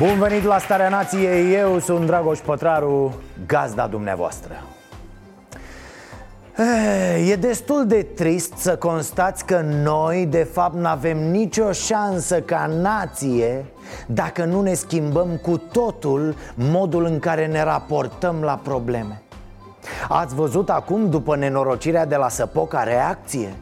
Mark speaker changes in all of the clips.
Speaker 1: Bun venit la Starea Nației, eu sunt Dragoș Pătraru, gazda dumneavoastră Eh, E destul de trist să constați că noi, de fapt, nu avem nicio șansă ca nație Dacă nu ne schimbăm cu totul modul în care ne raportăm la probleme Ați văzut acum, după nenorocirea de la Săpoca, reacție?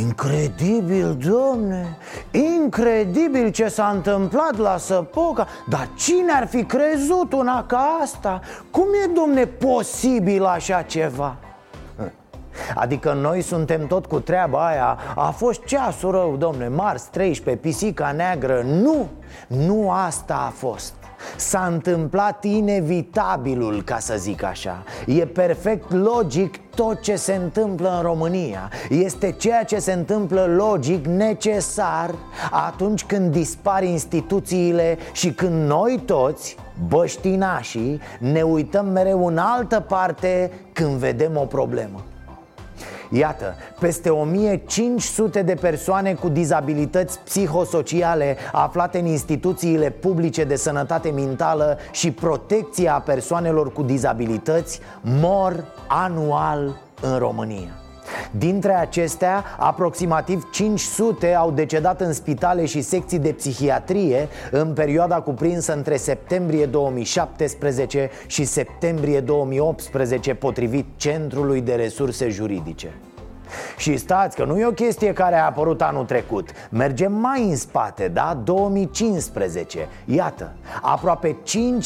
Speaker 1: Incredibil, domne, incredibil ce s-a întâmplat la Săpoca! Dar cine ar fi crezut una ca asta? Cum e, domne, posibil așa ceva? Adică noi suntem tot cu treaba aia. A fost ceasul rău, domne, Mars 13, pisica neagră. Nu, nu asta a fost S-a întâmplat inevitabilul, ca să zic așa. E perfect logic tot ce se întâmplă în România. Este ceea ce se întâmplă logic, necesar Atunci când dispar instituțiile și când noi toți, băștinașii Ne uităm mereu în altă parte când vedem o problemă Iată, peste 1500 de persoane cu dizabilități psihosociale aflate în instituțiile publice de sănătate mentală și protecția a persoanelor cu dizabilități mor anual în România. Dintre acestea, aproximativ 500 au decedat în spitale și secții de psihiatrie în perioada cuprinsă între septembrie 2017 și septembrie 2018, potrivit Centrului de Resurse Juridice. Și stați că nu e o chestie care a apărut anul trecut. Mergem mai în spate, da? 2015 Iată, aproape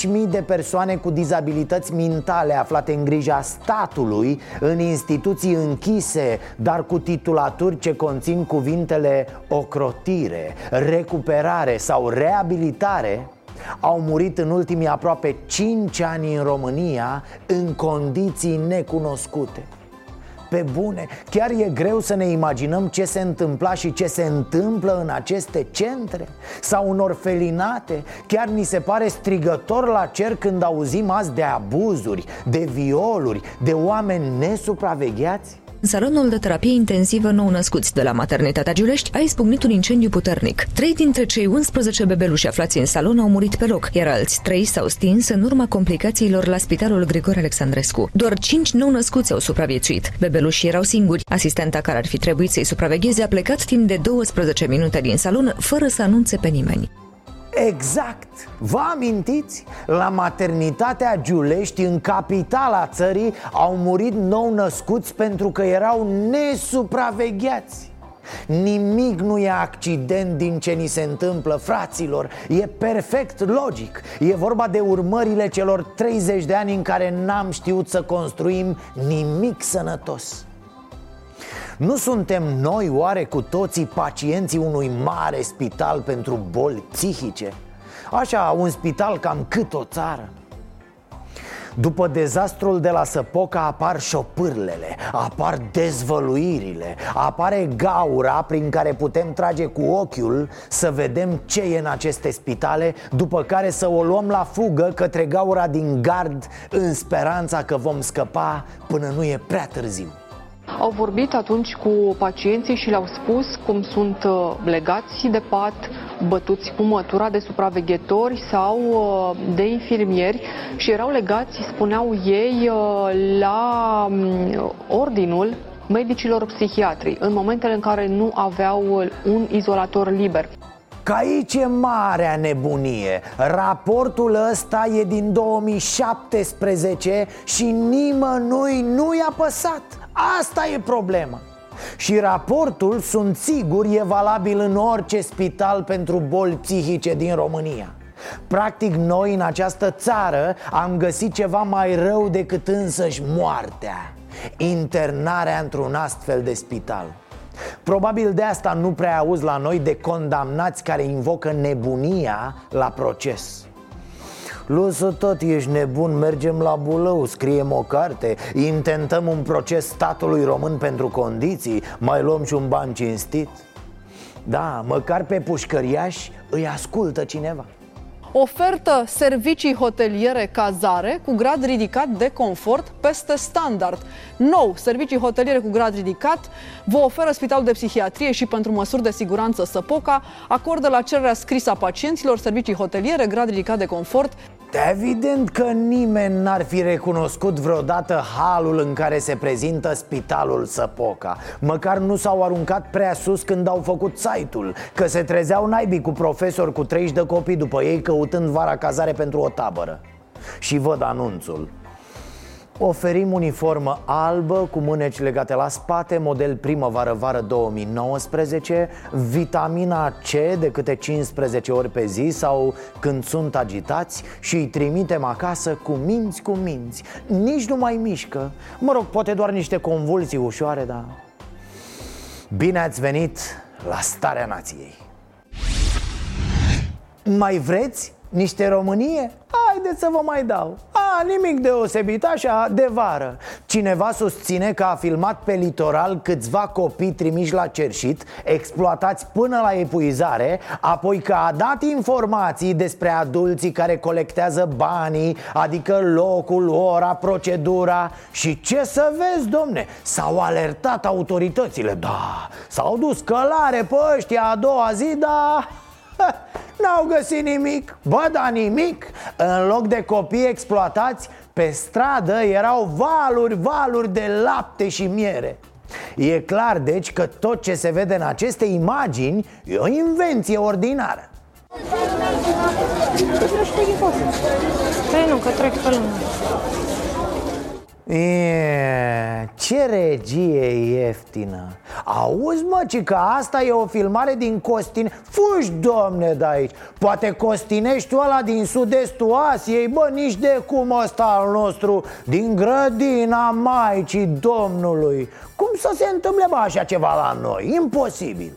Speaker 1: 5.000 de persoane cu dizabilități mentale aflate în grija statului În instituții închise, dar cu titulaturi ce conțin cuvintele ocrotire, recuperare sau reabilitare au murit în ultimii aproape 5 ani în România în condiții necunoscute pe bune, chiar e greu să ne imaginăm ce se întâmpla și ce se întâmplă în aceste centre Sau în orfelinate. Chiar ni se pare strigător la cer când auzim azi de abuzuri, de violuri, de oameni nesupravegheați
Speaker 2: În salonul de terapie intensivă nou-născuți de la maternitatea Giulești a izbucnit un incendiu puternic. Trei dintre cei 11 bebeluși aflați în salon au murit pe loc, iar alți trei s-au stins în urma complicațiilor la spitalul Grigore Alexandrescu. Doar cinci nou-născuți au supraviețuit. Bebelușii erau singuri. Asistenta care ar fi trebuit să-i supravegheze a plecat timp de 12 minute din salon fără să anunțe pe nimeni.
Speaker 1: Exact! Vă amintiți? La maternitatea Giulești, în capitala țării, au murit nou născuți pentru că erau nesupravegheați Nimic nu e accident din ce ni se întâmplă, fraților E perfect logic E vorba de urmările celor 30 de ani în care n-am știut să construim nimic sănătos nu suntem noi oare cu toții pacienții unui mare spital pentru boli psihice? Așa, un spital cam cât o țară după dezastrul de la Săpoca apar șopârlele, apar dezvăluirile, apare gaura prin care putem trage cu ochiul să vedem ce e în aceste spitale, după care să o luăm la fugă către gaura din gard în speranța că vom scăpa până nu e prea târziu.
Speaker 3: Au vorbit atunci cu pacienții și le-au spus cum sunt uh, legați de pat, bătuți cu mătura de supraveghetori sau uh, de infirmieri și erau legați, spuneau ei, uh, la um, ordinul medicilor psihiatri în momentele în care nu aveau un izolator liber.
Speaker 1: Că aici e marea nebunie Raportul ăsta e din 2017 și nimănui nu i-a păsat Asta e problema. Și raportul, sunt sigur, e valabil în orice spital pentru boli psihice din România. Practic noi în această țară am găsit ceva mai rău decât însăși moartea. Internarea într-un astfel de spital. Probabil de asta nu prea auzi la noi de condamnați care invocă nebunia la proces Lusă tot, ești nebun, mergem la Bulău, scriem o carte Intentăm un proces statului român pentru condiții Mai luăm și un ban cinstit Da, măcar pe pușcăriași îi ascultă cineva
Speaker 4: Ofertă servicii hoteliere cazare cu grad ridicat de confort peste standard. Nou, servicii hoteliere cu grad ridicat vă oferă Spitalul de Psihiatrie și pentru măsuri de siguranță Săpoca acordă la cererea scrisă a pacienților servicii hoteliere grad ridicat de confort
Speaker 1: Evident că nimeni n-ar fi recunoscut vreodată halul în care se prezintă spitalul Săpoca. Măcar nu s-au aruncat prea sus când au făcut site-ul Că se trezeau naibii cu profesori cu 30 de copii după ei căutând vara cazare pentru o tabără. Și văd anunțul Oferim uniformă albă cu mâneci legate la spate, model primăvară-vară 2019 Vitamina C de câte 15 ori pe zi sau când sunt agitați Și îi trimitem acasă cu minți cu minți. Nici nu mai mișcă. Mă rog, poate doar niște convulsii ușoare, dar... Bine ați venit la Starea Nației. Mai vreți? Niște Românie? Haideți să vă mai dau. A, nimic deosebit, așa, de vară. Cineva susține că a filmat pe litoral câțiva copii trimiși la cerșit Exploatați până la epuizare Apoi că a dat informații despre adulții care colectează banii Adică locul, ora, procedura. Și ce să vezi, domne, s-au alertat autoritățile Da, s-au dus călare pe ăștia a doua zi, da N-au găsit nimic, bă, da nimic. În loc de copii exploatați, pe stradă erau valuri, valuri de lapte și miere. E clar, deci, că tot ce se vede în aceste imagini e o invenție ordinară.
Speaker 5: Păi nu, că trec pe lângă.
Speaker 1: E, ce regie ieftină. Auzi mă, ci că asta e o filmare din Costin. Fugi, domne, de aici. Poate Costinești ăla din sud-estul Asiei Bă, nici de cum ăsta al nostru Din grădina Maicii Domnului. Cum să se întâmple bă așa ceva la noi? Imposibil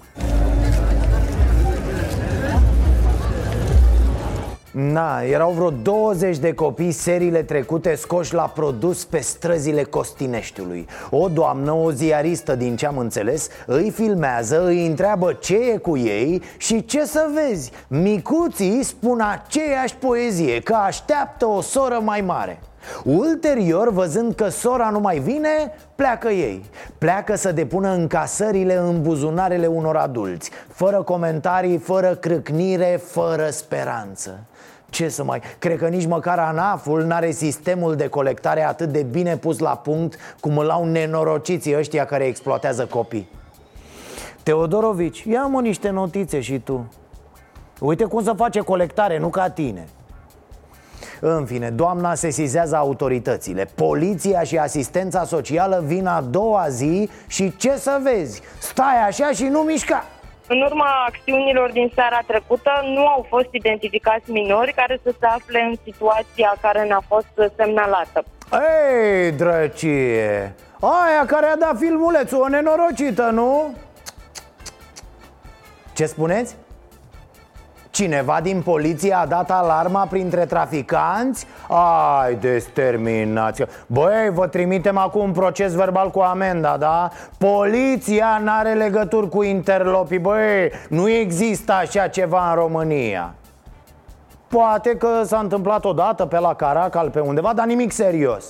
Speaker 1: Na, erau vreo 20 de copii seriile trecute scoși la produs pe străzile Costineștiului. O doamnă, o ziaristă din ce am înțeles, îi filmează, îi întreabă ce e cu ei și ce să vezi. Micuții spun aceeași poezie, că așteaptă o soră mai mare. Ulterior, văzând că sora nu mai vine, pleacă ei. Pleacă să depună încasările în buzunarele unor adulți Fără comentarii, fără crâcnire, fără speranță ce să mai... Cred că nici măcar ANAF-ul n-are sistemul de colectare atât de bine pus la punct Cum îl au nenorociții ăștia care exploatează copii. Teodorovici, ia-mă niște notițe și tu. Uite cum să face colectare, nu ca tine. În fine, doamna sesizează autoritățile. Poliția și asistența socială vin a doua zi și ce să vezi? Stai așa și nu mișca
Speaker 5: În urma acțiunilor din seara trecută nu au fost identificați minori care să se afle în situația care ne-a fost semnalată.
Speaker 1: Ei, drăcie Aia care a dat filmulețul, o nenorocită, nu? Ce spuneți? Cineva din poliție a dat alarma printre traficanți? Ai, desterminație Băi, vă trimitem acum un proces verbal cu amenda, da? Poliția n-are legături cu interlopii Băi, nu există așa ceva în România Poate că s-a întâmplat odată pe la Caracal, pe undeva, dar nimic serios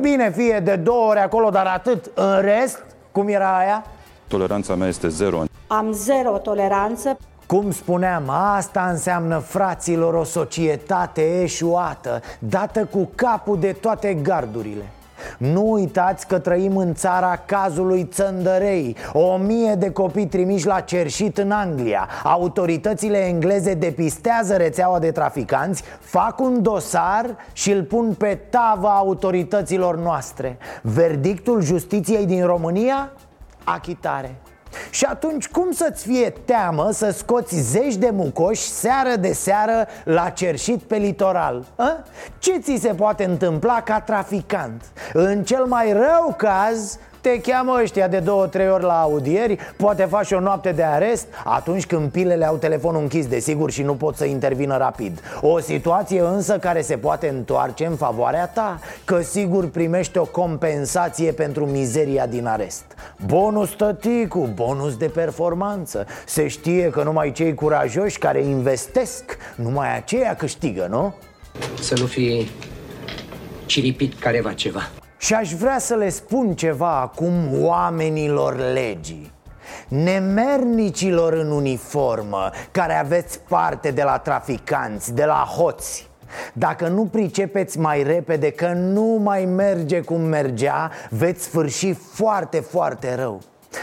Speaker 1: Bine, fie de două ori acolo, dar atât În rest, cum era aia?
Speaker 6: Toleranța mea este zero.
Speaker 7: Am zero toleranță.
Speaker 1: Cum spuneam, asta înseamnă, fraților, o societate eșuată Dată cu capul de toate gardurile. Nu uitați că trăim în țara cazului Țăndărei. O mie de copii trimiși la cerșit în Anglia. Autoritățile engleze depistează rețeaua de traficanți Fac un dosar și îl pun pe tava autorităților noastre. Verdictul justiției din România? Achitare și atunci cum să-ți fie teamă să scoți zeci de mucoși seară de seară la cerșit pe litoral? A? Ce ți se poate întâmpla ca traficant? În cel mai rău caz, Te cheamă ăștia de două, trei ori la audieri Poate faci o noapte de arest Atunci când pilele au telefonul închis, desigur, și nu pot să intervină rapid. O situație însă care se poate întoarce în favoarea ta Că sigur primești o compensație pentru mizeria din arest. Bonus tăticu, bonus de performanță. Se știe că numai cei curajoși care investesc Numai aceia câștigă, nu?
Speaker 8: Să nu fi ciripit careva ceva
Speaker 1: Și aș vrea să le spun ceva acum oamenilor legii. Nemernicilor în uniformă Care aveți parte de la traficanți, de la hoți dacă nu pricepeți mai repede că nu mai merge cum mergea Veți sfârși foarte, foarte rău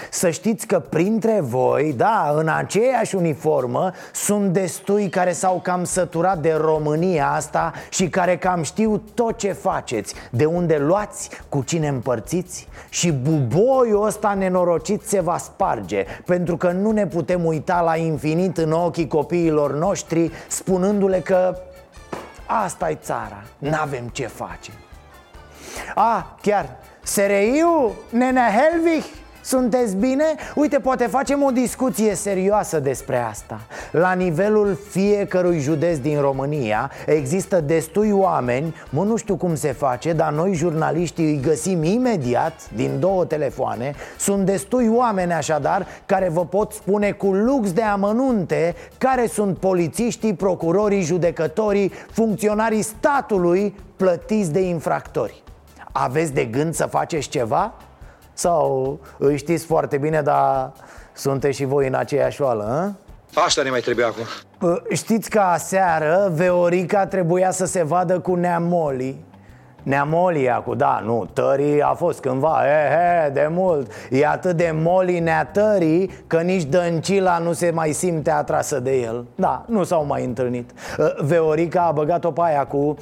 Speaker 1: să știți că printre voi, da, în aceeași uniformă Sunt destui care s-au cam săturat de România asta Și care cam știu tot ce faceți De unde luați, cu cine împărțiți Și buboiul ăsta nenorocit se va sparge Pentru că nu ne putem uita la infinit în ochii copiilor noștri Spunându-le că asta e țara, n-avem ce face. A, chiar, SRI-ul, Nenea Helvig sunteți bine? Uite, poate facem o discuție serioasă despre asta La nivelul fiecărui județ din România Există destui oameni, mă nu știu cum se face Dar noi jurnaliștii îi găsim imediat din două telefoane Sunt destui oameni așadar care vă pot spune cu lux de amănunte Care sunt polițiștii, procurorii, judecătorii, funcționarii statului plătiți de infractori Aveți de gând să faceți ceva? Sau îi știți foarte bine, dar sunteți și voi în aceeași oală,
Speaker 8: a? Asta ne mai trebuie acum.
Speaker 1: Știți că aseară Veorica trebuia să se vadă cu Neamoli. Neamoli cu da, nu, tării a fost cândva, he, he, de mult. E atât de moli neatării că nici Dăncila nu se mai simte atrasă de el. Da, nu s-au mai întâlnit. Veorica a băgat-o pe aia cu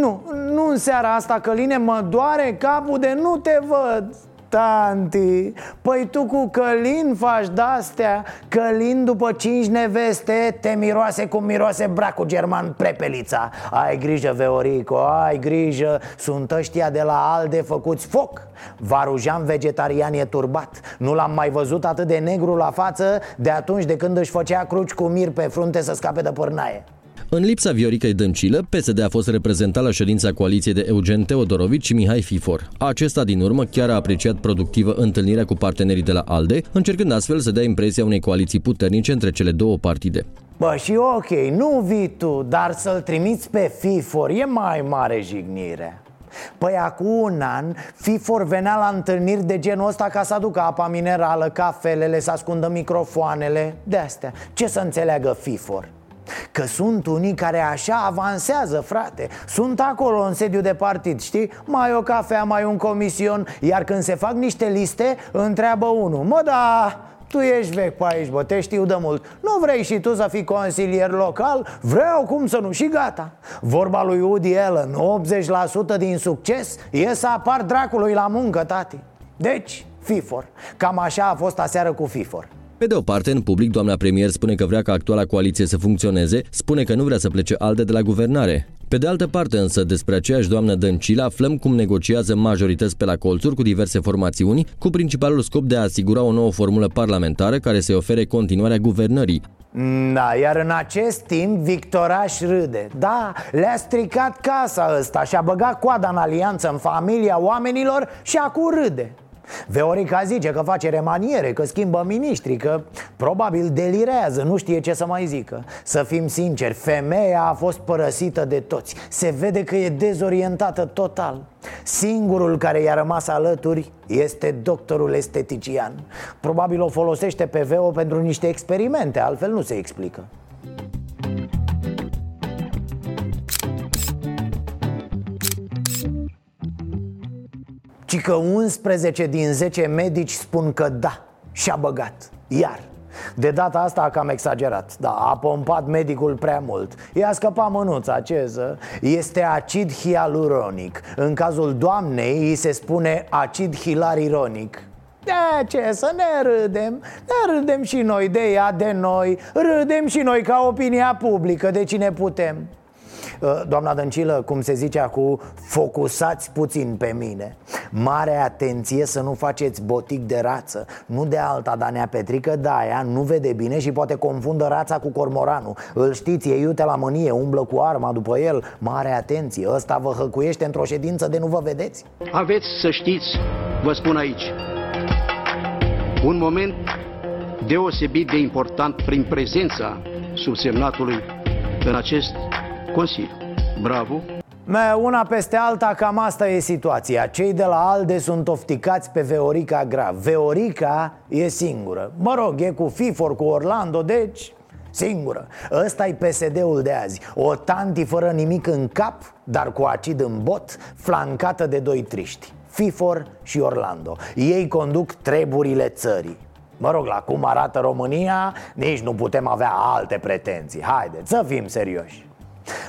Speaker 1: nu, nu în seara asta, Căline, mă doare capul de nu te văd Tanti, păi tu cu Călin faci de-astea. Călin după cinci neveste te miroase cum miroase bracul german prepelița. Ai grijă, Veorico, ai grijă. Sunt ăștia de la ALDE făcuți foc. Varujan vegetarian e turbat. Nu l-am mai văzut atât de negru la față De atunci de când își făcea cruci cu mir pe frunte să scape de pârnaie
Speaker 9: în lipsa Vioricăi Dăncilă, PSD a fost reprezentat la ședința coaliției de Eugen Teodorovici și Mihai Fifor. Acesta, din urmă, chiar a apreciat productivă întâlnirea cu partenerii de la ALDE, încercând astfel să dea impresia unei coaliții puternice între cele două partide.
Speaker 1: Bă, și ok, nu vii tu, dar să-l trimiți pe FIFOR e mai mare jignire Păi acum un an, FIFOR venea la întâlniri de genul ăsta ca să aducă apa minerală, cafelele, să ascundă microfoanele, de astea Ce să înțeleagă FIFOR? Că sunt unii care așa avansează, frate. Sunt acolo în sediu de partid, știi? Mai o cafea, mai un comision. Iar când se fac niște liste, întreabă unul Mă, da, tu ești vechi pe aici, bă, te știu de mult. Nu vrei și tu să fii consilier local? Vreau, cum să nu, și gata. Vorba lui Woody Allen, 80% din succes e să apar dracului la muncă, tati. Deci, FIFOR. Cam așa a fost aseară cu FIFOR
Speaker 9: pe de o parte, în public, doamna premier spune că vrea ca actuala coaliție să funcționeze, spune că nu vrea să plece alte de la guvernare. Pe de altă parte însă, despre aceeași doamnă Dăncilă aflăm cum negociază majorități pe la colțuri cu diverse formațiuni, cu principalul scop de a asigura o nouă formulă parlamentară care să-i ofere continuarea guvernării.
Speaker 1: Da, iar în acest timp Victoraș râde Da, le-a stricat casa ăsta și-a băgat coada în alianță în familia oamenilor și acum râde Veorica zice că face remaniere, că schimbă miniștri, că probabil delirează, nu știe ce să mai zică. Să fim sinceri, femeia a fost părăsită de toți. Se vede că e dezorientată total. Singurul care i-a rămas alături este doctorul estetician. Probabil o folosește pe Veo pentru niște experimente, altfel nu se explică Ci că 11 din 10 medici spun că da, și-a băgat, iar de data asta a cam exagerat. Da, a pompat medicul prea mult. I-a scăpat mânuța, ce să... Este acid hialuronic. În cazul doamnei îi se spune acid hilarironic de ce să ne râdem? Ne râdem și noi de ea, de noi. Râdem și noi ca opinia publică. De cine putem? Uh, doamna Dăncilă, cum se zice acum, focusați puțin pe mine. Mare atenție să nu faceți botic de rață. Nu de alta, dar Nea Petrică Daia nu vede bine și poate confundă rața cu cormoranul. Îl știți, e iute la mânie, umblă cu arma după el. Mare atenție, ăsta vă hăcuiește într-o ședință de nu vă vedeți.
Speaker 8: Aveți să știți, vă spun aici, un moment deosebit de important prin prezența subsemnatului în acest Consiliu. Bravo!
Speaker 1: Me, una peste alta, cam asta e situația. Cei de la ALDE sunt ofticați pe Veorica grav Veorica e singură. Mă rog, e cu FIFOR, cu Orlando, deci singură. Ăsta e PSD-ul de azi. O tanti fără nimic în cap, dar cu acid în bot Flancată de doi triști. FIFOR și Orlando. Ei conduc treburile țării. Mă rog, la cum arată România, nici nu putem avea alte pretenții. Haideți să fim serioși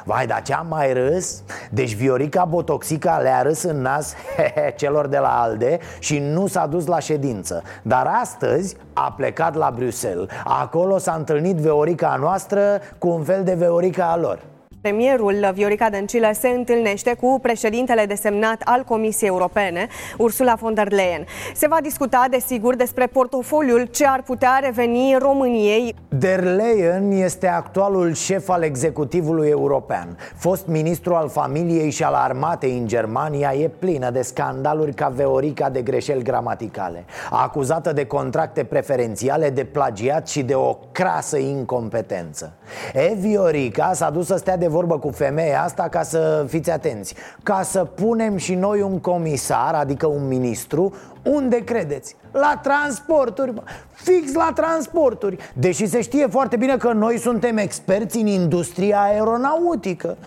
Speaker 1: Vai, dar ce-am mai râs? Deci Viorica Botoxica le-a râs în nas celor de la ALDE și nu s-a dus la ședință. Dar astăzi a plecat la Bruxelles. Acolo s-a întâlnit Viorica noastră cu un fel de Viorica a lor
Speaker 10: Premierul Viorica Dăncilă se întâlnește cu președintele desemnat al Comisiei Europene, Ursula von der Leyen. Se va discuta, desigur, despre portofoliul ce ar putea reveni României.
Speaker 1: Der Leyen este actualul șef al executivului european. Fost ministru al familiei și al armatei în Germania, e plină de scandaluri ca Viorica de greșeli gramaticale. Acuzată de contracte preferențiale, de plagiat și de o crasă incompetență. E, Viorica s-a dus să stea de vorbă cu femeia asta ca să fiți atenți Ca să punem și noi un comisar, adică un ministru Unde credeți? La transporturi, mă. fix la transporturi Deși se știe foarte bine că noi suntem experți în industria aeronautică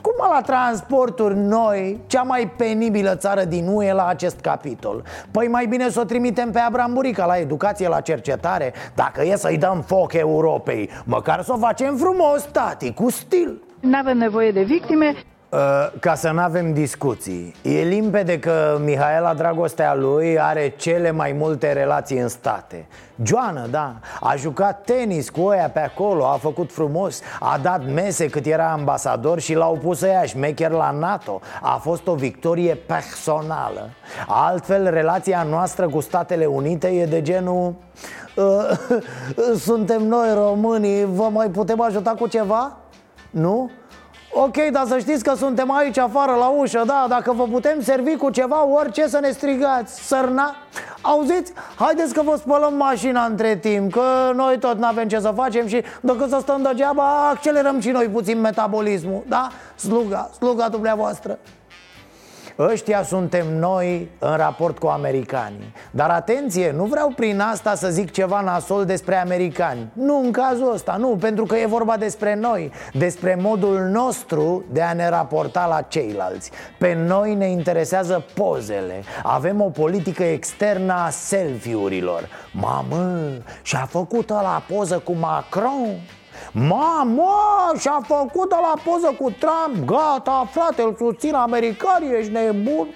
Speaker 1: cum la transporturi noi, cea mai penibilă țară din UE la acest capitol? Păi mai bine să o trimitem pe Abram Burica la educație, la cercetare Dacă e să-i dăm foc Europei, măcar să o facem frumos, tati, cu stil
Speaker 11: nu avem nevoie de victime.
Speaker 1: Uh, ca să nu avem discuții E limpede că Mihaela, dragostea lui, are cele mai multe relații în state Joană, da, a jucat tenis cu oia pe acolo, a făcut frumos A dat mese cât era ambasador și l-au pus ăia șmecher la NATO A fost o victorie personală Altfel, relația noastră cu Statele Unite e de genul uh, Suntem noi românii, vă mai putem ajuta cu ceva? Nu? Ok, dar să știți că suntem aici afară la ușă, da, dacă vă putem servi cu ceva, orice să ne strigați Sărna, auziți? Haideți că vă spălăm mașina între timp, că noi tot nu avem ce să facem și dacă să stăm degeaba, accelerăm și noi puțin metabolismul, da? Sluga, sluga dumneavoastră Ăștia suntem noi în raport cu americanii. Dar atenție, nu vreau prin asta să zic ceva nasol despre americani. Nu în cazul ăsta, nu, pentru că e vorba despre noi Despre modul nostru de a ne raporta la ceilalți. Pe noi ne interesează pozele. Avem o politică externă a selfie-urilor. Mamă, și-a făcut la poză cu Macron Mamă, și-a făcut la poză cu Trump Gata, frate, îl susțin americanii, ești nebun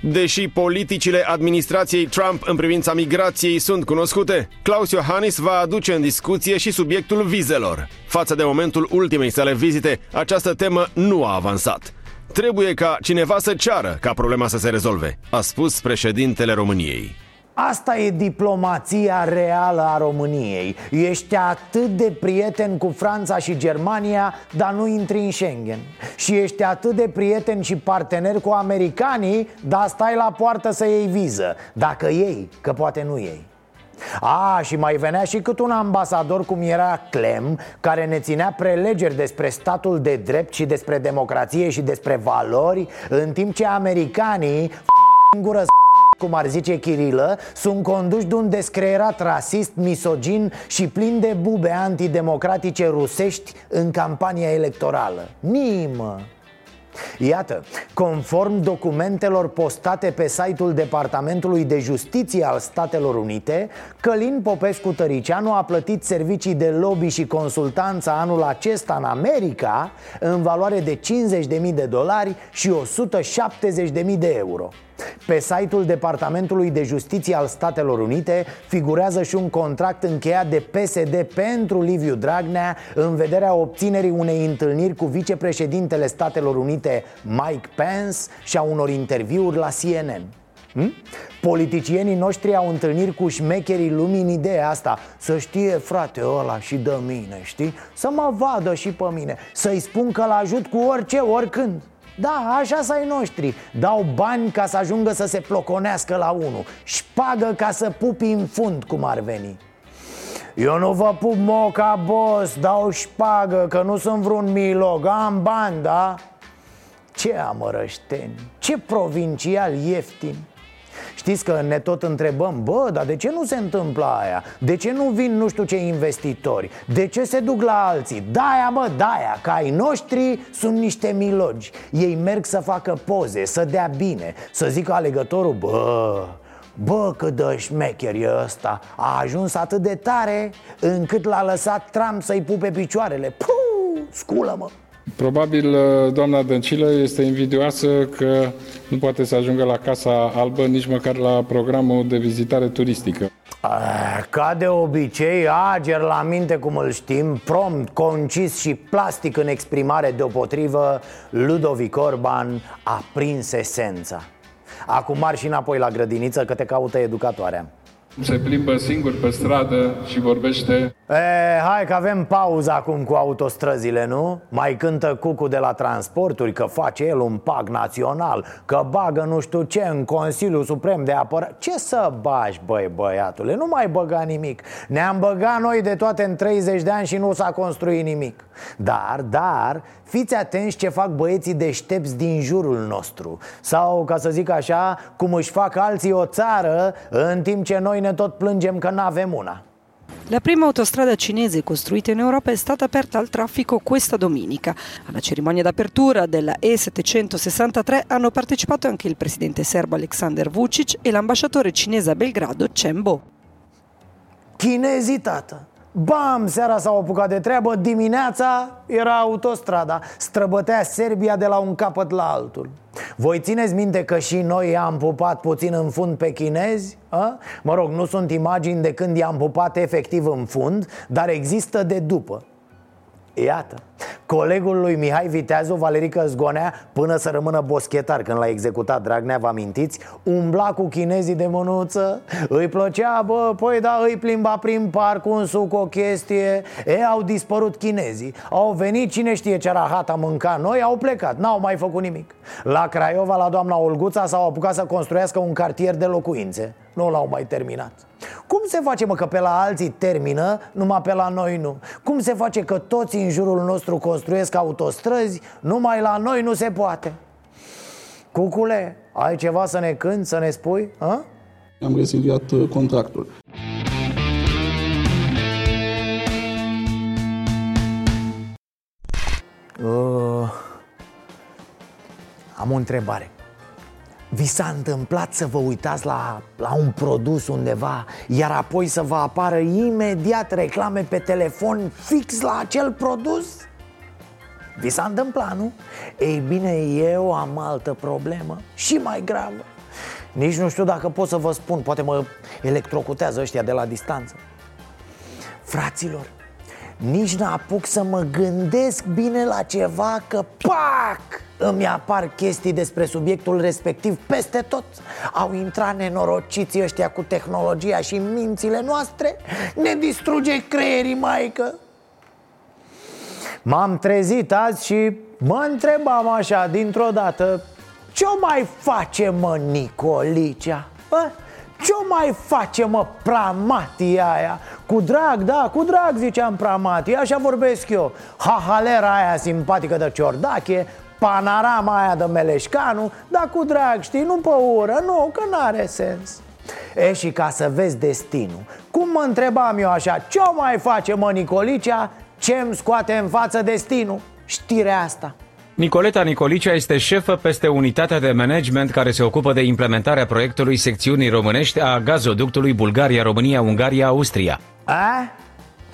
Speaker 12: Deși politicile administrației Trump în privința migrației sunt cunoscute, Klaus Iohannis va aduce în discuție și subiectul vizelor. Față de momentul ultimei sale vizite, această temă nu a avansat. Trebuie ca cineva să ceară ca problema să se rezolve, a spus președintele României.
Speaker 1: Asta e diplomația reală a României. Ești atât de prieten cu Franța și Germania, dar nu intri în Schengen. Și ești atât de prieten și partener cu americanii, dar stai la poartă să iei viză. Dacă ei, că poate nu ei a, și mai venea și cât un ambasador cum era Clem Care ne ținea prelegeri despre statul de drept și despre democrație și despre valori În timp ce americanii, f*** gură cum ar zice Chirilă, sunt conduși de un descreierat rasist, misogin și plin de bube antidemocratice rusești în campania electorală. Nimă! Iată, conform documentelor postate pe site-ul Departamentului de Justiție al Statelor Unite, Călin Popescu Tăricianu a plătit servicii de lobby și consultanță anul acesta în America în valoare de 50.000 de dolari și 170.000 de euro. Pe site-ul Departamentului de Justiție al Statelor Unite figurează și un contract încheiat de PSD pentru Liviu Dragnea în vederea obținerii unei întâlniri cu vicepreședintele Statelor Unite Mike Pence și a unor interviuri la CNN. Hm? Politicienii noștri au întâlniri cu șmecherii lumii în ideea asta Să știe frate ăla și de mine, știi? Să mă vadă și pe mine Să-i spun că l-ajut cu orice, oricând da, așa să ai noștri Dau bani ca să ajungă să se ploconească la unul Șpagă ca să pupi în fund, cum ar veni eu nu vă pup moca, boss, dau șpagă, că nu sunt vreun milog Am bani, da? Ce amărășteni, ce provincial ieftin Știți că ne tot întrebăm, bă, dar de ce nu se întâmplă aia? De ce nu vin nu știu ce investitori? De ce se duc la alții? Da-aia, mă, da-aia, că ai noștri sunt niște milogi Ei merg să facă poze, să dea bine, să zică alegătorul, bă, Bă, cât de șmecher e ăsta A ajuns atât de tare încât l-a lăsat Trump să-i pupe picioarele Puh, sculă-mă
Speaker 13: Probabil uh, doamna Dăncilă este invidioasă că nu poate să ajungă la Casa Albă nici măcar la programul de vizitare turistică.
Speaker 1: Ah, ca de obicei, ager la minte cum îl știm, prompt, concis și plastic în exprimare deopotrivă, Ludovic Orban a prins esența. Acum marși înapoi la grădiniță că te caută educatoarea
Speaker 13: se plimbă singur pe stradă și vorbește
Speaker 1: e, Hai că avem pauză acum cu autostrăzile, nu? Mai cântă Cucu de la transporturi că face el un pag național Că bagă nu știu ce în Consiliul Suprem de Apărare Ce să bagi, băi băiatule? Nu mai băga nimic Ne-am băgat noi de toate în 30 de ani și nu s-a construit nimic Dar, dar, fiți atenți ce fac băieții deștepți din jurul nostru Sau, ca să zic așa, cum își fac alții o țară În timp ce noi ne tot plângem că n-avem una.
Speaker 14: La prima autostrada cinese costruita in Europa è stata aperta al traffico questa domenica. Alla cerimonia d'apertura della E763 hanno partecipato anche il presidente serbo Alexander Vucic e l'ambasciatore cinese a Belgrado Chen Bo.
Speaker 1: Chinezii, tată! Bam, seara s-au apucat de treabă, dimineața era autostrada Străbătea Serbia de la un capăt la altul Voi țineți minte că și noi am pupat puțin în fund pe chinezi? A? Mă rog, nu sunt imagini de când i-am pupat efectiv în fund Dar există de după Iată Colegul lui Mihai Viteazu, Valerică Zgonea, până să rămână boschetar când l-a executat Dragnea, vă amintiți? Umbla cu chinezii de mânuță Îi plăcea, bă, păi da, îi plimba prin parc un suc, o chestie E, au dispărut chinezii Au venit, cine știe ce rahat a mâncat noi, au plecat, n-au mai făcut nimic La Craiova, la doamna Olguța, s-au apucat să construiască un cartier de locuințe Nu l-au mai terminat cum se face, mă, că pe la alții termină, numai pe la noi nu? Cum se face că toți în jurul nostru construiesc autostrăzi, numai la noi nu se poate? Cucule, ai ceva să ne cânti, să ne spui? A?
Speaker 15: Am reziliat uh, contractul.
Speaker 1: Uh, am o întrebare. Vi s-a întâmplat să vă uitați la, la un produs undeva Iar apoi să vă apară imediat reclame pe telefon fix la acel produs? Vi s-a întâmplat, nu? Ei bine, eu am altă problemă și mai gravă Nici nu știu dacă pot să vă spun, poate mă electrocutează ăștia de la distanță Fraților, nici n-apuc să mă gândesc bine la ceva că PAC! Îmi apar chestii despre subiectul respectiv peste tot Au intrat nenorociții ăștia cu tehnologia și mințile noastre Ne distruge creierii, maică M-am trezit azi și mă întrebam așa dintr-o dată Ce-o mai face, mă, Nicolicea? Bă? Ce-o mai face, mă, pramatia aia? Cu drag, da, cu drag ziceam pramatia, așa vorbesc eu Hahalera aia simpatică de ciordache Panorama aia de Meleșcanu Dar cu drag, știi, nu pe ură, nu, că n-are sens E, și ca să vezi destinul Cum mă întrebam eu așa, ce-o mai face, mă, Nicolicea? Ce-mi scoate în față destinul? Știrea asta
Speaker 16: Nicoleta Nicolicea este șefă peste unitatea de management care se ocupă de implementarea proiectului secțiunii românești a gazoductului Bulgaria-România-Ungaria-Austria.
Speaker 1: A?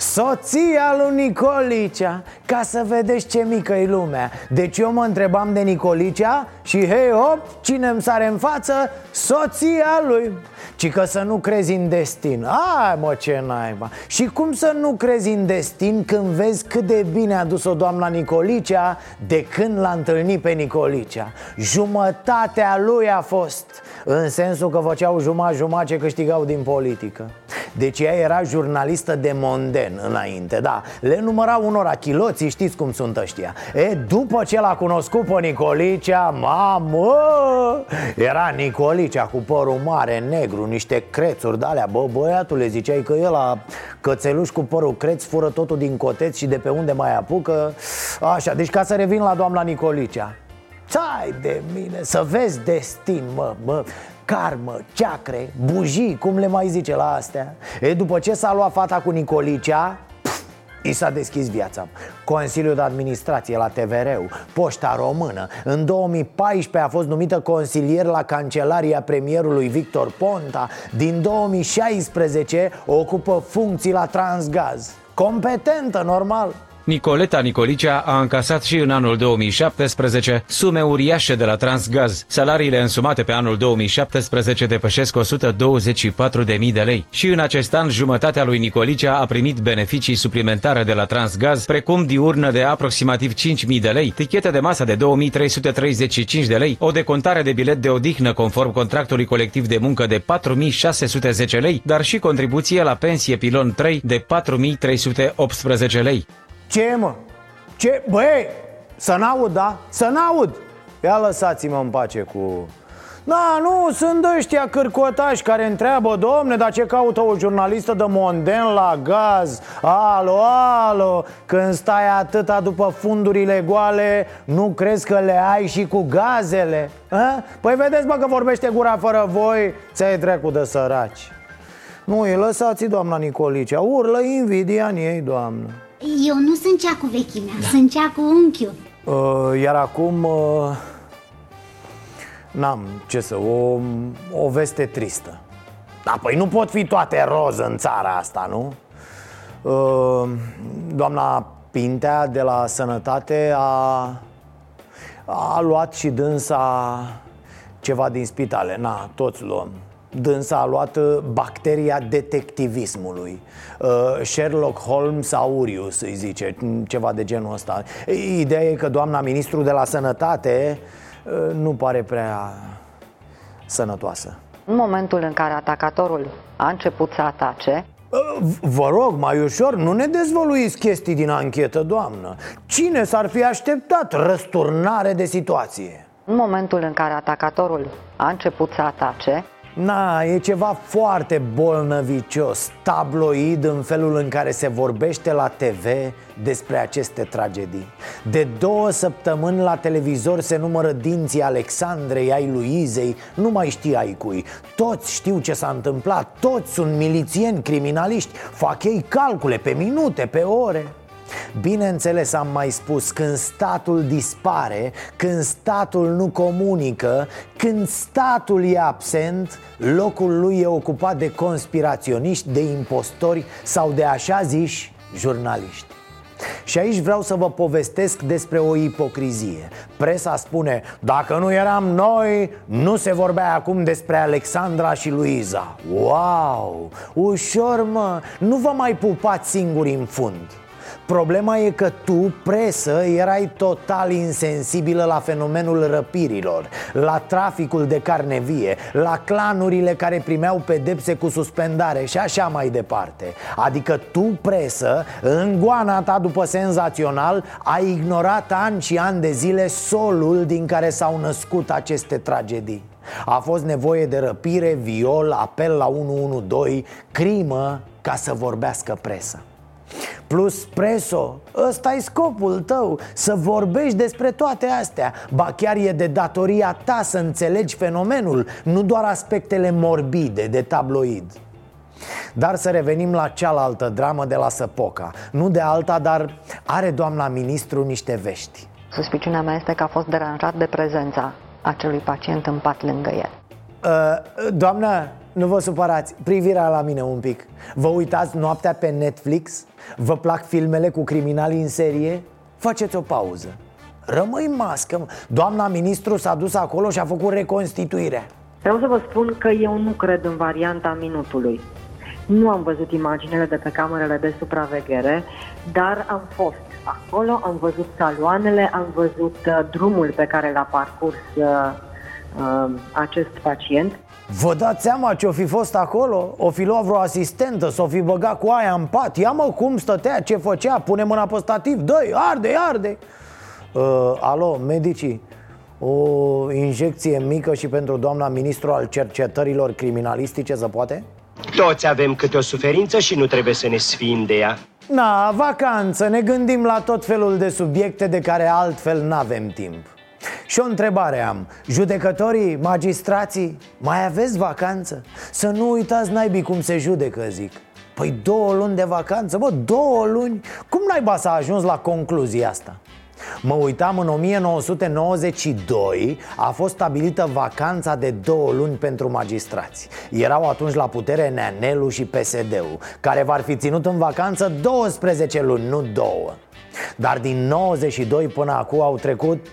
Speaker 1: Soția lui Nicolicea Ca să vedeți ce mică e lumea. Deci eu mă întrebam de Nicolicea Și hei hop, cine îmi sare în față? Soția lui. Ci că să nu crezi în destin. Ai mă ce naiba. Și cum să nu crezi în destin Când vezi cât de bine a dus-o doamna Nicolicea De când l-a întâlnit pe Nicolicea? Jumătatea lui a fost În sensul că făceau jumătate-jumătate ce câștigau din politică. Deci ea era jurnalistă de monden înainte, da. Le număra unora chiloții, știți cum sunt ăștia. E, după ce l-a cunoscut pe Nicolicea, mamă! Era Nicolicea cu părul mare, negru, niște crețuri de alea Bă, băiatule, ziceai că el a cățeluș cu părul creț Fură totul din coteț și de pe unde mai apucă. Așa, deci ca să revin la doamna Nicolicea Țai de mine, să vezi destin, mă, mă karmă, ceacre, bujii, cum le mai zice la astea. E, după ce s-a luat fata cu Nicolicea, I s-a deschis viața. Consiliul de Administrație la TVR-ul Poșta Română În 2014 a fost numită consilier la Cancelaria premierului Victor Ponta. Din 2016 ocupă funcții la Transgaz. Competentă, normal
Speaker 16: Nicoleta Nicolicea a încasat și în anul 2017 sume uriașe de la Transgaz. Salariile însumate pe anul 2017 depășesc 124.000 de lei. Și în acest an, jumătatea lui Nicolicea a primit beneficii suplimentare de la Transgaz, precum diurnă de aproximativ 5.000 de lei, tichete de masă de 2.335 de lei, o decontare de bilet de odihnă conform contractului colectiv de muncă de 4.610 lei, dar și contribuție la pensie pilon 3 de 4.318 lei.
Speaker 1: Ce mă? Ce? Băi, să n-aud, da? Să n-aud Ia lăsați-mă în pace cu... Da, nu, sunt ăștia cârcotași care întreabă Domne, dar ce caută o jurnalistă de monden la gaz? Alo, alo, când stai atâta după fundurile goale Nu crezi că le ai și cu gazele? A? Păi vedeți, bă, că vorbește gura fără voi Ți-ai trecut de săraci Nu, îi lăsați doamna Nicolicea Urlă invidia în ei, doamnă
Speaker 17: eu nu sunt cea cu vechimea, da. sunt cea cu unchiul
Speaker 1: uh, Iar acum uh, N-am ce să, o, o veste tristă Da, păi nu pot fi toate roz în țara asta, nu? Uh, doamna Pintea de la Sănătate a, a luat și dânsa ceva din spitale Na, toți luăm Dânsa a luat uh, bacteria detectivismului. Uh, Sherlock Holmes Aureus îi zice Ceva de genul ăsta. Ideea e că doamna ministru de la sănătate uh, Nu pare prea sănătoasă.
Speaker 18: În momentul în care atacatorul a început să atace
Speaker 1: Vă rog, mai ușor, nu ne dezvăluiți chestii din anchetă, doamnă. Cine s-ar fi așteptat răsturnare de situație?
Speaker 18: În momentul în care atacatorul a început să atace
Speaker 1: Na, e ceva foarte bolnăvicios, tabloid în felul în care se vorbește la TV despre aceste tragedii. De două săptămâni la televizor se numără dinții Alexandrei, ai Luizei, nu mai știi ai cui. Toți știu ce s-a întâmplat, toți sunt milițieni, criminaliști, fac ei calcule pe minute, pe ore Bineînțeles am mai spus, când statul dispare, când statul nu comunică, când statul e absent, locul lui e ocupat de conspiraționiști, de impostori sau de așa ziși jurnaliști. Și aici vreau să vă povestesc despre o ipocrizie. Presa spune, dacă nu eram noi, nu se vorbea acum despre Alexandra și Luiza. Wow, ușor mă, nu vă mai pupați singuri în fund Problema e că tu, presă, erai total insensibilă la fenomenul răpirilor La traficul de carne vie La clanurile care primeau pedepse cu suspendare și așa mai departe. Adică tu, presă, în goana ta după senzațional Ai ignorat ani și ani de zile solul din care s-au născut aceste tragedii. A fost nevoie de răpire, viol, apel la 112, crimă ca să vorbească presă Plus preso, ăsta e scopul tău Să vorbești despre toate astea. Ba chiar e de datoria ta să înțelegi fenomenul Nu doar aspectele morbide de tabloid. Dar să revenim la cealaltă dramă de la Săpoca. Nu de alta, dar are doamna ministru niște vești.
Speaker 18: Suspiciunea mea este că a fost deranjat de prezența acelui pacient în pat lângă el.
Speaker 1: Uh, Doamnă, nu vă supărați, privirea la mine un pic Vă uitați noaptea pe Netflix? Vă plac filmele cu criminali în serie? Faceți o pauză Rămâi mască Doamna ministru s-a dus acolo și a făcut reconstituirea
Speaker 19: Vreau să vă spun că eu nu cred în varianta minutului nu am văzut imaginele de pe camerele de supraveghere, dar am fost acolo, am văzut saloanele, am văzut uh, drumul pe care l-a parcurs uh, uh, acest pacient.
Speaker 1: Vă dați seama ce o fi fost acolo? O fi luat vreo asistentă, s-o fi băgat cu aia în pat. Ia mă cum stătea, ce făcea, pune mâna pe stativ, dă arde, arde. Uh, Alo, medicii, o injecție mică și pentru doamna ministru al cercetărilor criminalistice se poate?
Speaker 20: Toți avem câte o suferință și nu trebuie să ne sfim de ea.
Speaker 1: Na, vacanță, ne gândim la tot felul de subiecte de care altfel n-avem timp și o întrebare am Judecătorii, magistrații, mai aveți vacanță? Să nu uitați naibii cum se judecă, zic Păi două luni de vacanță, bă, două luni? Cum naiba s-a ajuns la concluzia asta? Mă uitam în 1992 A fost stabilită vacanța de două luni pentru magistrați Erau atunci la putere Neanelu și PSD-ul Care v-ar fi ținut în vacanță 12 luni, nu două Dar din 92 până acum au trecut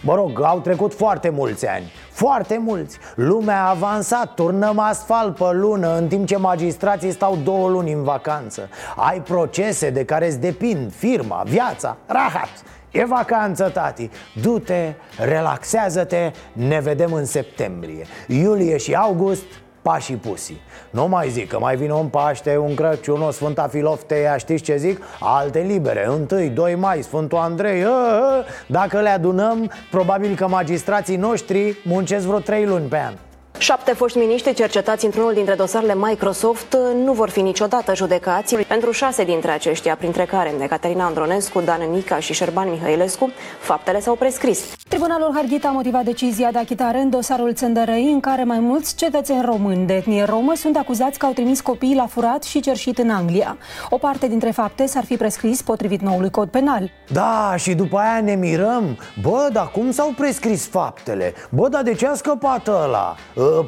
Speaker 1: Mă rog, au trecut foarte mulți ani. Foarte mulți. Lumea a avansat, turnăm asfalt pe lună În timp ce magistrații stau două luni în vacanță. Ai procese de care îți depind firma, viața, rahat. E vacanță, tati. Du-te, relaxează-te, ne vedem în septembrie. Iulie și august, pașii pusi. Nu mai zic că mai vine un Paște, un Crăciun, o Sfânta Filofteia, știți ce zic? Alte libere, 1, 2 mai, Sfântul Andrei ă, ă, Dacă le adunăm, probabil că magistrații noștri muncesc vreo 3 luni pe an
Speaker 21: Șapte foști miniștri cercetați într-unul dintre dosarele Microsoft nu vor fi niciodată judecați. Pentru șase dintre aceștia, printre care Caterina Andronescu, Dan Nica și Șerban Mihailescu, faptele s-au prescris.
Speaker 22: Tribunalul Harghita a motivat decizia de achitare în dosarul Țăndărăi, în care mai mulți cetățeni români de etnie romă sunt acuzați că au trimis copiii la furat și cerșit în Anglia. O parte dintre fapte s-ar fi prescris potrivit noului cod penal.
Speaker 1: Da, și după aia ne mirăm Bă, dar cum s-au prescris faptele? Bă, dar de ce a scăpat ăla?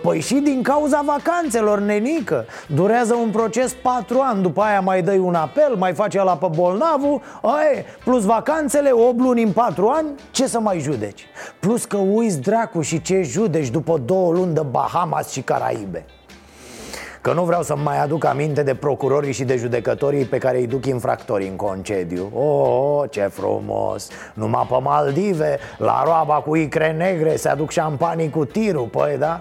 Speaker 1: Păi și din cauza vacanțelor, nenică Durează un proces patru ani După aia mai dai un apel, mai face la pe bolnavul aie, Plus vacanțele, 8 luni în patru ani Ce să mai judeci? Plus că uiți dracu și ce judeci După două luni de Bahamas și Caraibe Că nu vreau să mai aduc aminte de procurorii și de judecătorii pe care îi duc infractorii în concediu Oh, ce frumos! Numai pe Maldive, la roaba cu icre negre se aduc șampanii cu tirul, păi da?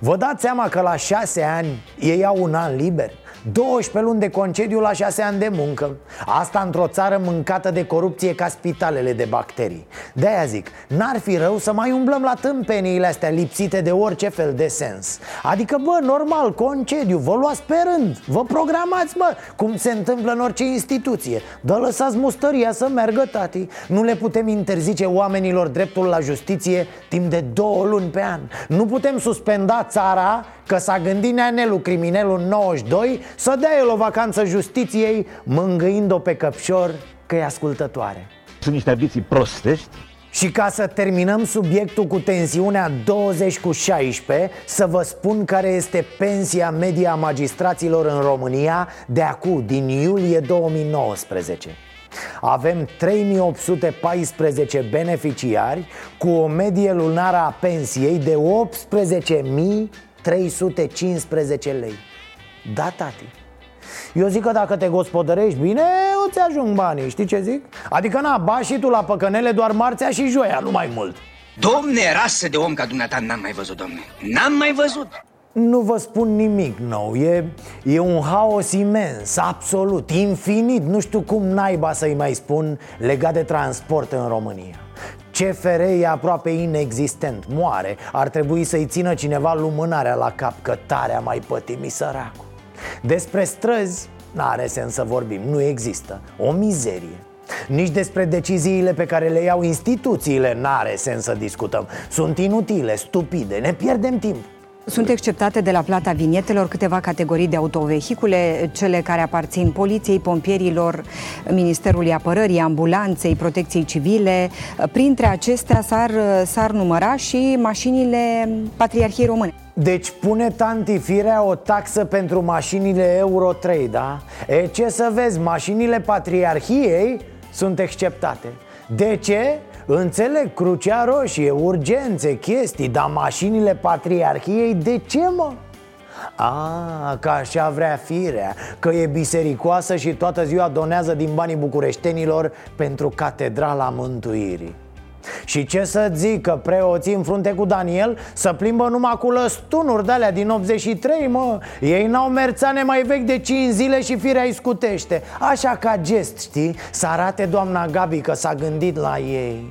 Speaker 1: Vă dați seama că la șase ani ei au un an liber? 12 luni de concediu la 6 ani de muncă. Asta într-o țară mâncată de corupție ca spitalele de bacterii. De-aia zic, n-ar fi rău să mai umblăm la tâmpeniile astea lipsite de orice fel de sens. Adică, bă, normal, concediu, vă luați pe rând Vă programați, bă, cum se întâmplă în orice instituție. Dă lăsați mustăria să meargă, tati. Nu le putem interzice oamenilor dreptul la justiție timp de două luni pe an. Nu putem suspenda țara că s-a gândit neanelu criminelul 92 să dea el o vacanță justiției Mângâind-o pe căpșor că e ascultătoare.
Speaker 23: Sunt niște ambiții prostești.
Speaker 1: Și ca să terminăm subiectul cu tensiunea 20 cu 16 Să vă spun care este pensia media a magistraților în România De acum, din iulie 2019 avem 3814 beneficiari cu o medie lunară a pensiei de 18.315 lei Da, tati. Eu zic că dacă te gospodărești bine, îți ajung banii, știi ce zic? Adică na, ba și tu la păcănele doar marțea și joia, nu mai mult.
Speaker 24: Domne, rasă de om ca dumneata n-am mai văzut, domne. N-am mai văzut.
Speaker 1: Nu vă spun nimic nou E, e un haos imens, absolut, infinit. Nu știu cum naiba să-i mai spun legat de transport în România. CFR e aproape inexistent, moare. Ar trebui să-i țină cineva lumânarea la cap Că tarea mai pătimi săracul Despre străzi n-are sens să vorbim, nu există. O mizerie. Nici despre deciziile pe care le iau instituțiile n-are sens să discutăm. Sunt inutile, stupide, ne pierdem timp
Speaker 25: Sunt exceptate de la plata vinietelor câteva categorii de autovehicule, cele care aparțin poliției, pompierilor, Ministerului Apărării, ambulanței, protecției civile. Printre acestea s-ar, s-ar număra și mașinile Patriarhiei Române.
Speaker 1: Deci pune tanti Firea o taxă pentru mașinile Euro 3, da? E ce să vezi, mașinile Patriarhiei sunt exceptate De ce? Înțeleg, crucea roșie, urgențe, chestii Dar mașinile Patriarhiei de ce, mă? A, că așa vrea firea Că e bisericoasă și toată ziua donează din banii bucureștenilor Pentru Catedrala Mântuirii și ce să zic că preoții în frunte cu Daniel Să plimbă numai cu lăstunuri de alea din 83, mă? Ei n-au merțane mai vechi de 5 zile și firea îi scutește. Așa ca gest, știi? Să arate doamna Gabi că s-a gândit la ei.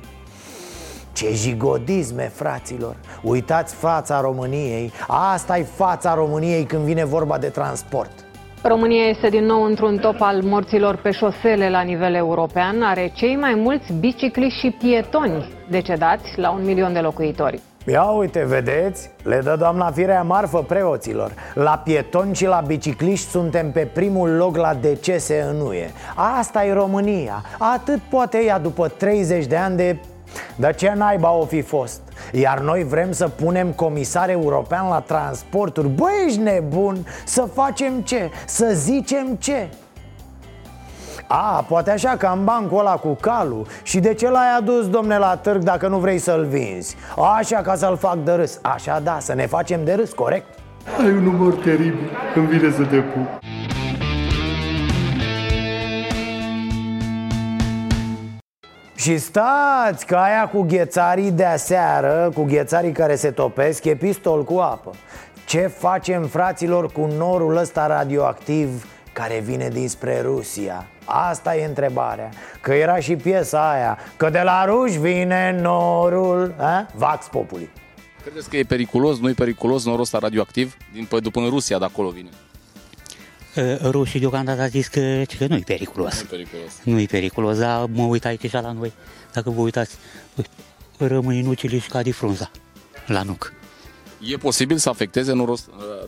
Speaker 1: Ce jigodisme, fraților! Uitați fața României. Asta e fața României când vine vorba de transport
Speaker 26: România este din nou într-un top al morților pe șosele la nivel european. Are cei mai mulți bicicliști și pietoni decedați la un milion de locuitori.
Speaker 1: Ia uite, vedeți? Le dă doamna Firea marfă preoților La pietoni și la bicicliști suntem pe primul loc la decese în UE Asta e România Atât poate ea după 30 de ani de dar ce naiba o fi fost? Iar noi vrem să punem comisar european la transporturi Băi, ești nebun? Să facem ce? Să zicem ce? A, poate așa ca în bancul ăla cu calul Și de ce l-ai adus, domne, la târg dacă nu vrei să-l vinzi? Așa ca să-l fac de râs Așa da, să ne facem de râs, corect?
Speaker 27: Ai un umor teribil, îmi vine să te pup
Speaker 1: Și stați, că aia cu ghețarii de aseară Cu ghețarii care se topesc E pistol cu apă Ce facem, fraților, cu norul ăsta radioactiv Care vine dinspre Rusia? Asta e întrebarea Că era și piesa aia Că de la ruși vine norul a? Vax Populi
Speaker 28: Credeți că e periculos, nu e periculos norul ăsta radioactiv? Din, păi, după în Rusia, de acolo vine
Speaker 29: rușii deocamdată a zis că, că nu e periculos.
Speaker 28: Nu e periculos.
Speaker 29: Nu e periculos, dar mă uit aici la noi. Dacă vă uitați, rămâne nucile și cade frunza la nuc.
Speaker 28: E posibil să afecteze norul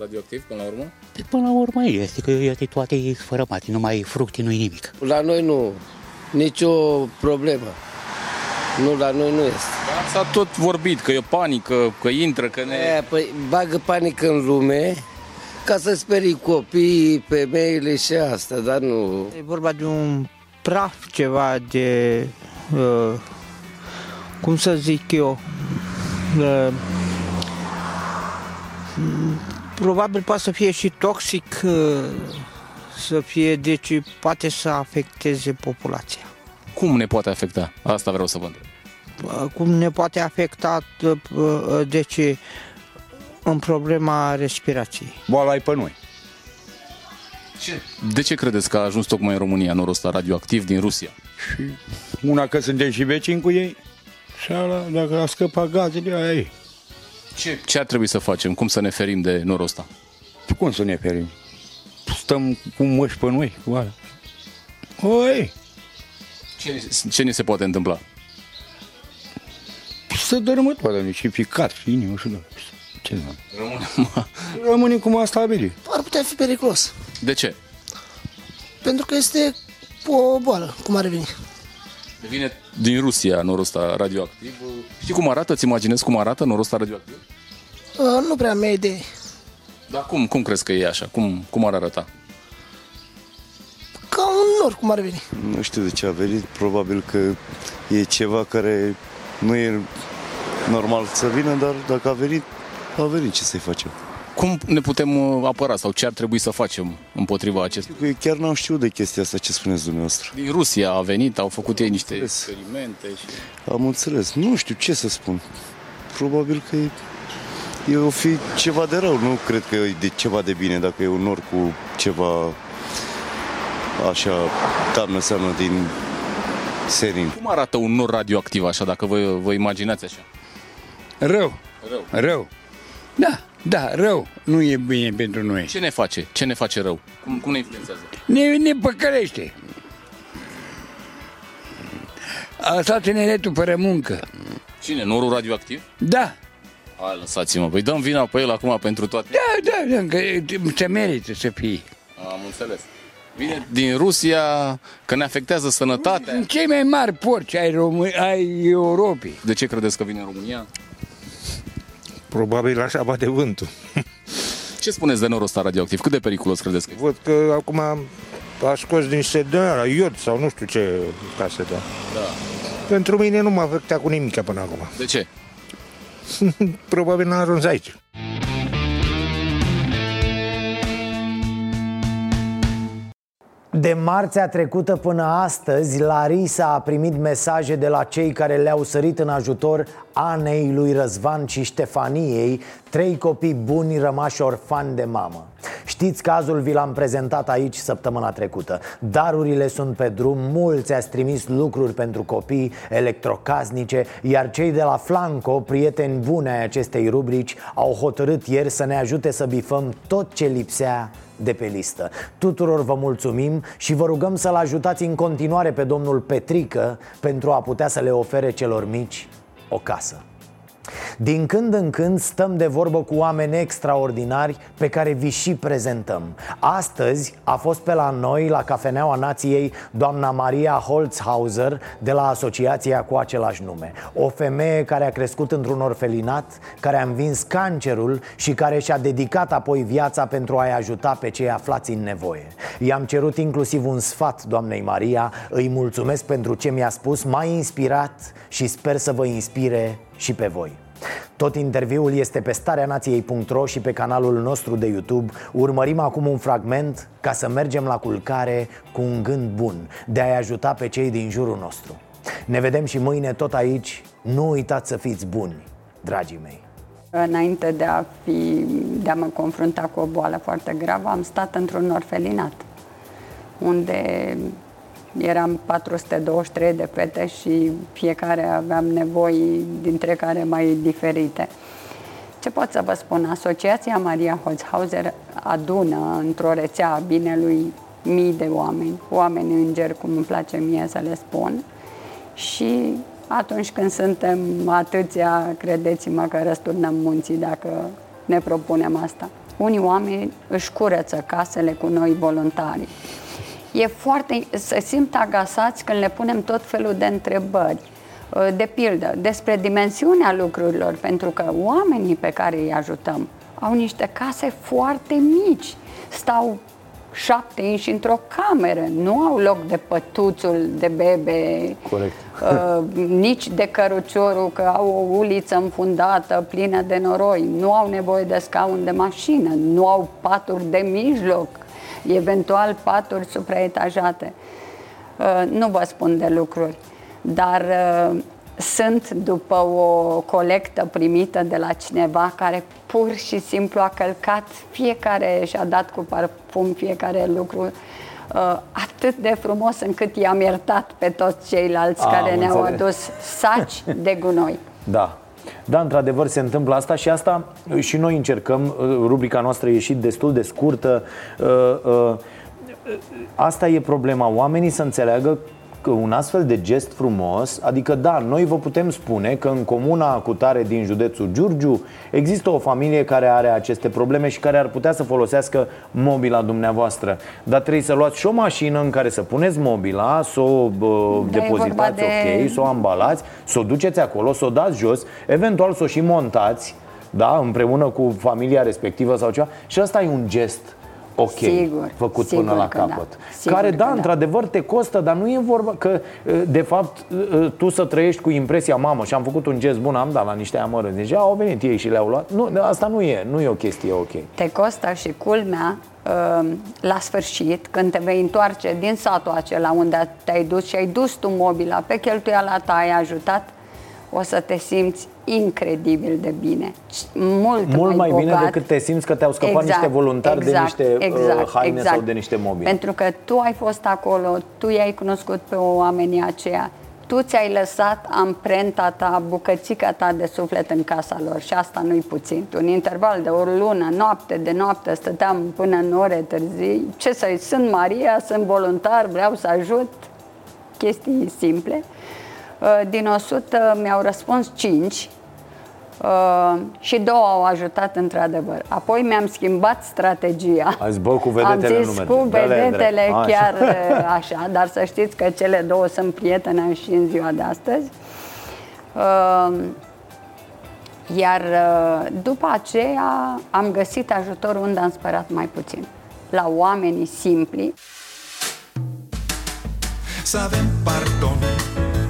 Speaker 28: radioactiv până la urmă?
Speaker 29: Pe până la urmă este, că este toate sfărămate, numai fructe, nu-i nimic.
Speaker 30: La noi nu, nicio problemă. Nu, la noi nu este.
Speaker 28: S-a tot vorbit că e panică, că intră, că ne...
Speaker 30: E, păi bagă panică în lume, ca să sperii copiii, femeile și asta, dar nu...
Speaker 31: E vorba de un praf ceva de, uh, cum să zic eu, uh, probabil poate să fie și toxic, uh, să fie, deci poate să afecteze populația.
Speaker 28: Cum ne poate afecta? Asta vreau să vă întreb.
Speaker 31: Uh, cum ne poate afecta, uh, uh deci în problema respirației.
Speaker 23: Boala e pe noi.
Speaker 28: Ce? De ce credeți că a ajuns tocmai în România norul ăsta radioactiv din Rusia?
Speaker 23: Și una că suntem și vecini cu ei și ala, dacă a scăpat gazele, aia e.
Speaker 28: Ce, ce ar trebui să facem? Cum să ne ferim de norul ăsta?
Speaker 23: Cum să ne ferim? Stăm cu măși pe noi, cu alea. Oi!
Speaker 28: Ce, ce ne se poate întâmpla?
Speaker 23: Să dărâmă toate, și ficat, și inimă, și da. Ce
Speaker 28: Rămânem,
Speaker 23: Rămânem cum a stabilit.
Speaker 30: Ar putea fi periculos.
Speaker 28: De ce?
Speaker 30: Pentru că este o boală, cum ar veni.
Speaker 28: Vine din Rusia norul ăsta radioactiv. Știi cum arată? Îți imaginezi cum arată norul ăsta radioactiv?
Speaker 30: Uh, nu prea am idee.
Speaker 28: Dar cum, cum crezi că e așa? Cum, cum ar arăta?
Speaker 30: Ca un nor, cum ar veni.
Speaker 32: Nu știu de ce a venit. Probabil că e ceva care nu e normal să vină, dar dacă a venit, a venit ce să-i facem.
Speaker 28: Cum ne putem uh, apăra sau ce ar trebui să facem împotriva acestui?
Speaker 32: Eu chiar n-am știut de chestia asta ce spuneți dumneavoastră.
Speaker 28: Din Rusia a venit, au făcut ei niște experimente și...
Speaker 32: Am înțeles. Nu știu ce să spun. Probabil că e, e o fi ceva de rău. Nu cred că e de ceva de bine dacă e un nor cu ceva așa doamnă seamnă din serin.
Speaker 28: Cum arată un nor radioactiv așa, dacă vă, vă imaginați așa?
Speaker 23: Rău.
Speaker 28: Rău.
Speaker 23: Rău. Da, da, rău. Nu e bine pentru noi.
Speaker 28: Ce ne face? Ce ne face rău? Cum, cum ne influențează?
Speaker 23: Ne, ne păcălește. A lăsat tineretul fără muncă.
Speaker 28: Cine? Norul radioactiv?
Speaker 23: Da.
Speaker 28: Hai, lăsați-mă, păi dăm vina pe el acum pentru toate.
Speaker 33: Da, da, da, că se merită să fie.
Speaker 28: Am înțeles. Vine din Rusia, că ne afectează sănătatea.
Speaker 33: Sunt cei mai mari porci ai, Rom- ai Europei.
Speaker 28: De ce credeți că vine în România?
Speaker 34: Probabil așa bate vântul.
Speaker 28: Ce spuneți de norul ăsta radioactiv? Cât de periculos credeți că e?
Speaker 34: Văd că acum a scos din sedă, iod sau nu știu ce casetă.
Speaker 28: Da.
Speaker 34: Pentru mine nu m-a afectat cu nimic până acum.
Speaker 28: De ce?
Speaker 34: Probabil n-a ajuns aici.
Speaker 1: De marțea trecută până astăzi, Larisa a primit mesaje de la cei care le-au sărit în ajutor Anei, lui Răzvan și Ștefaniei, trei copii buni rămași orfani de mamă. Știți cazul, vi l-am prezentat aici săptămâna trecută. Darurile sunt pe drum, mulți ați trimis lucruri pentru copii, electrocasnice, iar cei de la Flanco, prieteni buni ai acestei rubrici, au hotărât ieri să ne ajute să bifăm tot ce lipsea de pe listă Tuturor vă mulțumim și vă rugăm să-l ajutați în continuare pe domnul Petrică Pentru a putea să le ofere celor mici o casă din când în când stăm de vorbă cu oameni extraordinari pe care vi și prezentăm. Astăzi a fost pe la noi, la Cafeneaua Nației, doamna Maria Holzhauser de la asociația cu același nume. O femeie care a crescut într-un orfelinat, care a învins cancerul și care și-a dedicat apoi viața pentru a-i ajuta pe cei aflați în nevoie. I-am cerut inclusiv un sfat doamnei Maria, îi mulțumesc pentru ce mi-a spus, m-a inspirat și sper să vă inspire și pe voi. Tot interviul este pe stareanației.ro și pe canalul nostru de YouTube. Urmărim acum un fragment ca să mergem la culcare cu un gând bun De a-i ajuta pe cei din jurul nostru. Ne vedem și mâine tot aici. Nu uitați să fiți buni, dragii mei.
Speaker 35: Înainte de a, fi, de a mă confrunta cu o boală foarte gravă, am stat într-un orfelinat, unde eram 423 de fete și fiecare aveam nevoi, dintre care mai diferite. Ce pot să vă spun? Asociația Maria Holzhauser adună într-o rețea a binelui mii de oameni, oameni îngeri, cum îmi place mie să le spun, și atunci când suntem atâția, credeți-mă că răsturnăm munții dacă ne propunem asta. Unii oameni își curăță casele cu noi voluntari e foarte, se simt agasați când le punem tot felul de întrebări. Uh, de pildă, despre dimensiunea lucrurilor, pentru că oamenii pe care îi ajutăm au niște case foarte mici, stau șapte inși într-o cameră, nu au loc de pătuțul de bebe,
Speaker 1: Corect.
Speaker 35: Uh, nici de căruciorul, că au o uliță înfundată plină de noroi, nu au nevoie de scaun de mașină, nu au paturi de mijloc, eventual paturi supraetajate. Uh, nu vă spun de lucruri, dar uh, sunt după o colectă primită de la cineva care pur și simplu a călcat fiecare și a dat cu parfum fiecare lucru uh, atât de frumos încât i-am iertat pe toți ceilalți a, care ne-au adus saci de gunoi.
Speaker 1: Da, da, într-adevăr se întâmplă asta și asta și noi încercăm, rubrica noastră a ieșit destul de scurtă. Asta e problema, oamenii să înțeleagă că un astfel de gest frumos, adică da, noi vă putem spune că în comuna Cutare din județul Giurgiu există o familie care are aceste probleme și care ar putea să folosească mobila dumneavoastră. Dar trebuie să luați și o mașină în care să puneți mobila, să o uh, depozitați, de... ok, să o ambalați, să o duceți acolo, să o dați jos, eventual să o și montați, da, împreună cu familia respectivă sau ceva. Și asta e un gest ok,
Speaker 35: sigur,
Speaker 1: făcut
Speaker 35: sigur
Speaker 1: până la
Speaker 35: da.
Speaker 1: capăt.
Speaker 35: Sigur
Speaker 1: care, da,
Speaker 35: da,
Speaker 1: într-adevăr te costă, dar nu e vorba că, de fapt, tu să trăiești cu impresia, mamă, și am făcut un gest bun, am dat la niște amărâți. Deci au venit ei și le-au luat. Nu, asta nu e, nu e o chestie ok.
Speaker 35: Te costă și culmea la sfârșit, când te vei întoarce din satul acela unde te-ai dus și ai dus tu mobila pe cheltuiala ta, ai ajutat, o să te simți incredibil de bine. Mult,
Speaker 1: Mult mai,
Speaker 35: mai
Speaker 1: bine decât te simți că te-au scăpat
Speaker 35: exact,
Speaker 1: niște voluntari
Speaker 35: exact,
Speaker 1: de niște
Speaker 35: exact,
Speaker 1: uh, haine
Speaker 35: exact.
Speaker 1: sau de niște mobile.
Speaker 35: Pentru că tu ai fost acolo, tu i-ai cunoscut pe oamenii aceia, tu ți-ai lăsat amprenta ta, bucățica ta de suflet în casa lor și asta nu-i puțin. Un interval de o lună, noapte de noapte, stăteam până în ore târzii. Ce să sunt Maria, sunt voluntar, vreau să ajut, chestii simple. Uh, din 100 mi-au răspuns 5 Uh, și două au ajutat într-adevăr. Apoi mi-am schimbat strategia.
Speaker 1: Ai zis, bă, cu vedetele
Speaker 35: Am
Speaker 1: nu
Speaker 35: zis
Speaker 1: merge.
Speaker 35: cu
Speaker 1: Dă-le
Speaker 35: vedetele
Speaker 1: drept. Așa.
Speaker 35: chiar uh, așa, dar să știți că cele două sunt prietene și în ziua de astăzi. Uh, Iar uh, după aceea am găsit ajutor unde am sperat mai puțin. La oamenii simpli.
Speaker 36: Să avem pardon